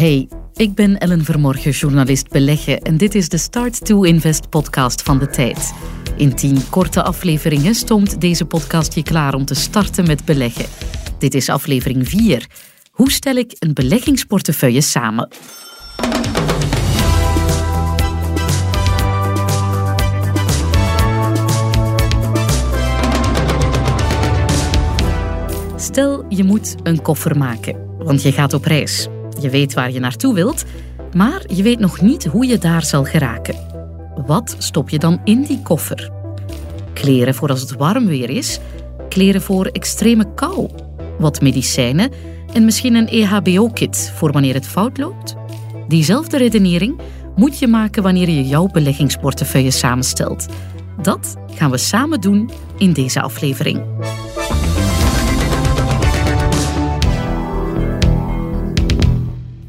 Hey, ik ben Ellen Vermorgen, journalist beleggen en dit is de Start to Invest podcast van de tijd. In tien korte afleveringen stoomt deze podcast je klaar om te starten met beleggen. Dit is aflevering 4. Hoe stel ik een beleggingsportefeuille samen? Stel, je moet een koffer maken, want je gaat op reis. Je weet waar je naartoe wilt, maar je weet nog niet hoe je daar zal geraken. Wat stop je dan in die koffer? Kleren voor als het warm weer is, kleren voor extreme kou, wat medicijnen en misschien een EHBO-kit voor wanneer het fout loopt? Diezelfde redenering moet je maken wanneer je jouw beleggingsportefeuille samenstelt. Dat gaan we samen doen in deze aflevering.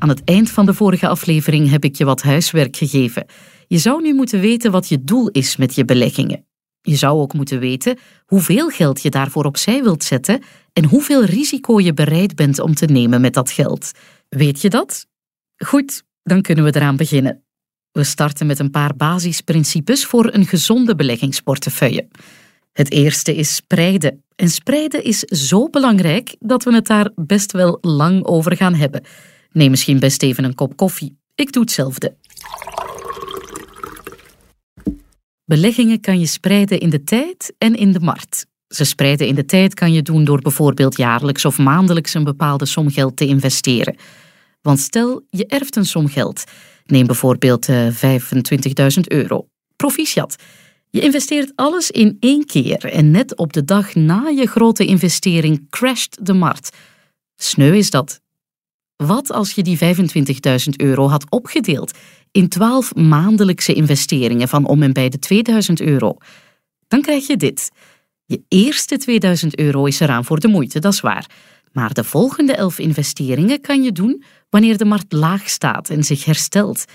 Aan het eind van de vorige aflevering heb ik je wat huiswerk gegeven. Je zou nu moeten weten wat je doel is met je beleggingen. Je zou ook moeten weten hoeveel geld je daarvoor opzij wilt zetten en hoeveel risico je bereid bent om te nemen met dat geld. Weet je dat? Goed, dan kunnen we eraan beginnen. We starten met een paar basisprincipes voor een gezonde beleggingsportefeuille. Het eerste is spreiden. En spreiden is zo belangrijk dat we het daar best wel lang over gaan hebben. Neem misschien best even een kop koffie. Ik doe hetzelfde. Beleggingen kan je spreiden in de tijd en in de markt. Ze spreiden in de tijd kan je doen door bijvoorbeeld jaarlijks of maandelijks een bepaalde som geld te investeren. Want stel, je erft een som geld. Neem bijvoorbeeld uh, eh, 25.000 euro. Proficiat. Je investeert alles in één keer en net op de dag na je grote investering crasht de markt. Sneu is dat. Wat als je die 25.000 euro had opgedeeld in 12 maandelijkse investeringen van om en bij de 2000 euro? Dan krijg je dit. Je eerste 2000 euro is eraan voor de moeite, dat is waar. Maar de volgende 11 investeringen kan je doen wanneer de markt laag staat en zich herstelt.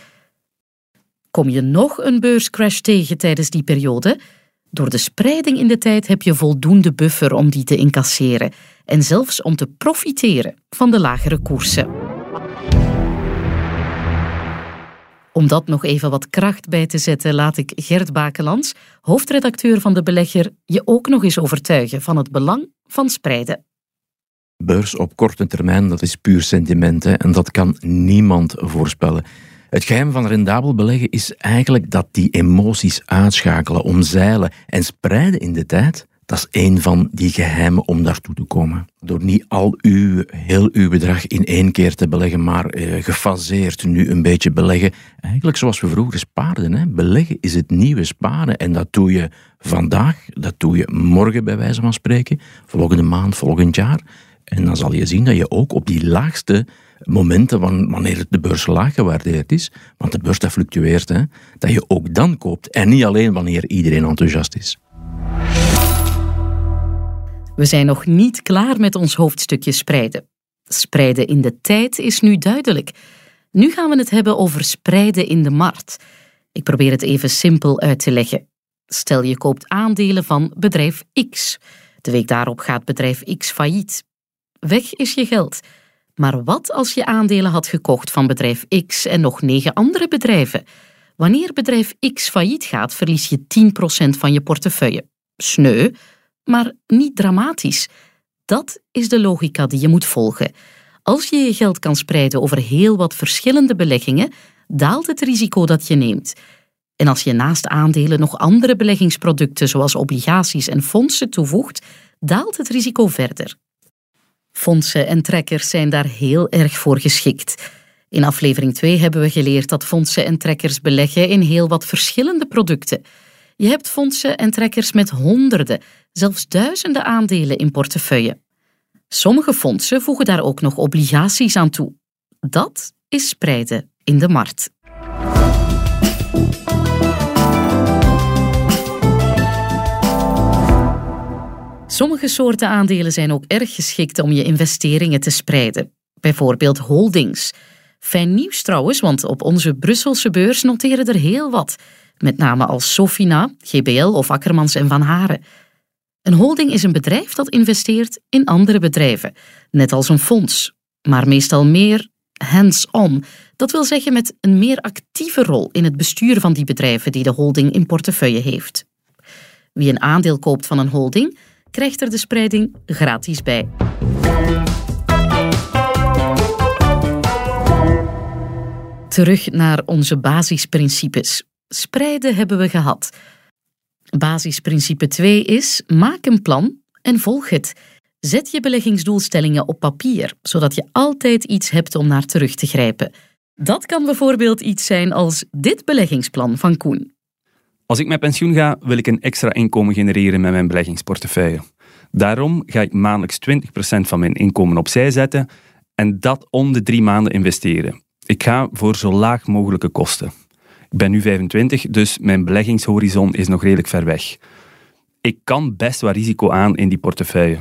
Kom je nog een beurscrash tegen tijdens die periode? Door de spreiding in de tijd heb je voldoende buffer om die te incasseren en zelfs om te profiteren van de lagere koersen. Om dat nog even wat kracht bij te zetten, laat ik Gert Bakelands, hoofdredacteur van de Belegger, je ook nog eens overtuigen van het belang van spreiden. Beurs op korte termijn, dat is puur sentiment en dat kan niemand voorspellen. Het geheim van rendabel beleggen is eigenlijk dat die emoties uitschakelen, omzeilen en spreiden in de tijd. Dat is een van die geheimen om daartoe te komen. Door niet al uw, heel uw bedrag in één keer te beleggen, maar eh, gefaseerd nu een beetje beleggen. Eigenlijk zoals we vroeger spaarden. Hè. Beleggen is het nieuwe sparen. En dat doe je vandaag, dat doe je morgen bij wijze van spreken, volgende maand, volgend jaar. En dan zal je zien dat je ook op die laagste momenten wanneer de beurs laag gewaardeerd is, want de beurs dat fluctueert, hè, dat je ook dan koopt en niet alleen wanneer iedereen enthousiast is. We zijn nog niet klaar met ons hoofdstukje spreiden. Spreiden in de tijd is nu duidelijk. Nu gaan we het hebben over spreiden in de markt. Ik probeer het even simpel uit te leggen. Stel je koopt aandelen van bedrijf X. De week daarop gaat bedrijf X failliet. Weg is je geld. Maar wat als je aandelen had gekocht van bedrijf X en nog negen andere bedrijven? Wanneer bedrijf X failliet gaat, verlies je 10% van je portefeuille. Sneu, maar niet dramatisch. Dat is de logica die je moet volgen. Als je je geld kan spreiden over heel wat verschillende beleggingen, daalt het risico dat je neemt. En als je naast aandelen nog andere beleggingsproducten zoals obligaties en fondsen toevoegt, daalt het risico verder. Fondsen en trekkers zijn daar heel erg voor geschikt. In aflevering 2 hebben we geleerd dat fondsen en trekkers beleggen in heel wat verschillende producten. Je hebt fondsen en trekkers met honderden, zelfs duizenden aandelen in portefeuille. Sommige fondsen voegen daar ook nog obligaties aan toe. Dat is spreiden in de markt. Sommige soorten aandelen zijn ook erg geschikt om je investeringen te spreiden. Bijvoorbeeld holdings. Fijn nieuws trouwens, want op onze Brusselse beurs noteren er heel wat. Met name als Sofina, GBL of Akkermans en Van Haren. Een holding is een bedrijf dat investeert in andere bedrijven, net als een fonds, maar meestal meer hands-on. Dat wil zeggen met een meer actieve rol in het bestuur van die bedrijven die de holding in portefeuille heeft. Wie een aandeel koopt van een holding, krijgt er de spreiding gratis bij. Terug naar onze basisprincipes. Spreiden hebben we gehad. Basisprincipe 2 is: maak een plan en volg het. Zet je beleggingsdoelstellingen op papier, zodat je altijd iets hebt om naar terug te grijpen. Dat kan bijvoorbeeld iets zijn als dit beleggingsplan van Koen. Als ik met pensioen ga, wil ik een extra inkomen genereren met mijn beleggingsportefeuille. Daarom ga ik maandelijks 20% van mijn inkomen opzij zetten en dat om de drie maanden investeren. Ik ga voor zo laag mogelijke kosten. Ben nu 25, dus mijn beleggingshorizon is nog redelijk ver weg. Ik kan best wat risico aan in die portefeuille.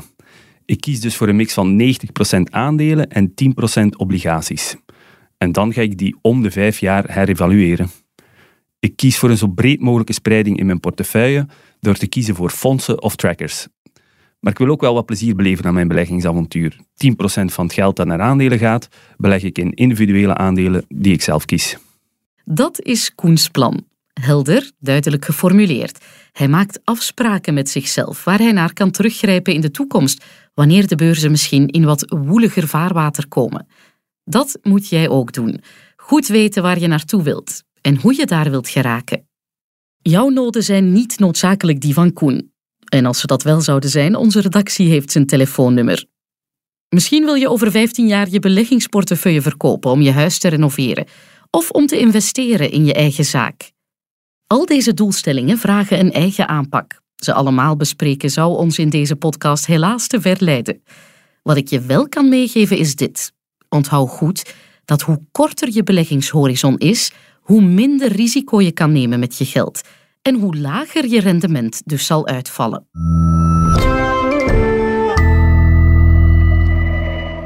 Ik kies dus voor een mix van 90% aandelen en 10% obligaties. En dan ga ik die om de vijf jaar herevalueren. Ik kies voor een zo breed mogelijke spreiding in mijn portefeuille door te kiezen voor fondsen of trackers. Maar ik wil ook wel wat plezier beleven aan mijn beleggingsavontuur. 10% van het geld dat naar aandelen gaat, beleg ik in individuele aandelen die ik zelf kies. Dat is Koens plan. Helder, duidelijk geformuleerd. Hij maakt afspraken met zichzelf waar hij naar kan teruggrijpen in de toekomst, wanneer de beurzen misschien in wat woeliger vaarwater komen. Dat moet jij ook doen. Goed weten waar je naartoe wilt en hoe je daar wilt geraken. Jouw noden zijn niet noodzakelijk die van Koen. En als ze dat wel zouden zijn, onze redactie heeft zijn telefoonnummer. Misschien wil je over 15 jaar je beleggingsportefeuille verkopen om je huis te renoveren of om te investeren in je eigen zaak. Al deze doelstellingen vragen een eigen aanpak. Ze allemaal bespreken zou ons in deze podcast helaas te ver leiden. Wat ik je wel kan meegeven is dit. Onthoud goed dat hoe korter je beleggingshorizon is, hoe minder risico je kan nemen met je geld en hoe lager je rendement dus zal uitvallen.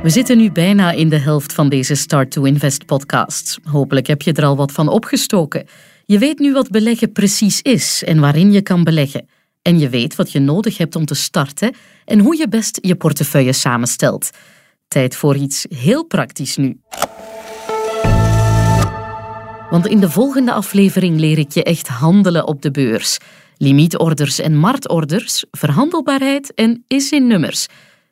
We zitten nu bijna in de helft van deze Start to Invest podcast. Hopelijk heb je er al wat van opgestoken. Je weet nu wat beleggen precies is en waarin je kan beleggen. En je weet wat je nodig hebt om te starten en hoe je best je portefeuille samenstelt. Tijd voor iets heel praktisch nu. Want in de volgende aflevering leer ik je echt handelen op de beurs. Limietorders en marktorders, verhandelbaarheid en is-in-nummers.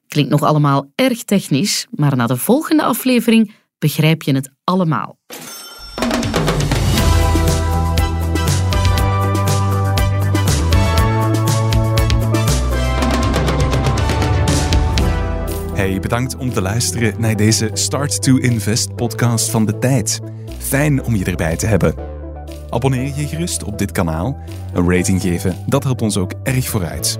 Klinkt nog allemaal erg technisch, maar na de volgende aflevering begrijp je het allemaal. Hey, bedankt om te luisteren naar deze Start to Invest podcast van de tijd. Fijn om je erbij te hebben. Abonneer je gerust op dit kanaal. Een rating geven, dat helpt ons ook erg vooruit.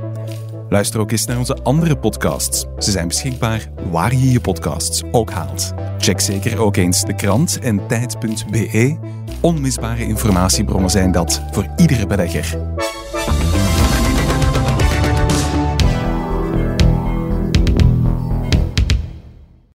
Luister ook eens naar onze andere podcasts. Ze zijn beschikbaar waar je je podcasts ook haalt. Check zeker ook eens de krant en tijd.be. Onmisbare informatiebronnen zijn dat voor iedere belegger.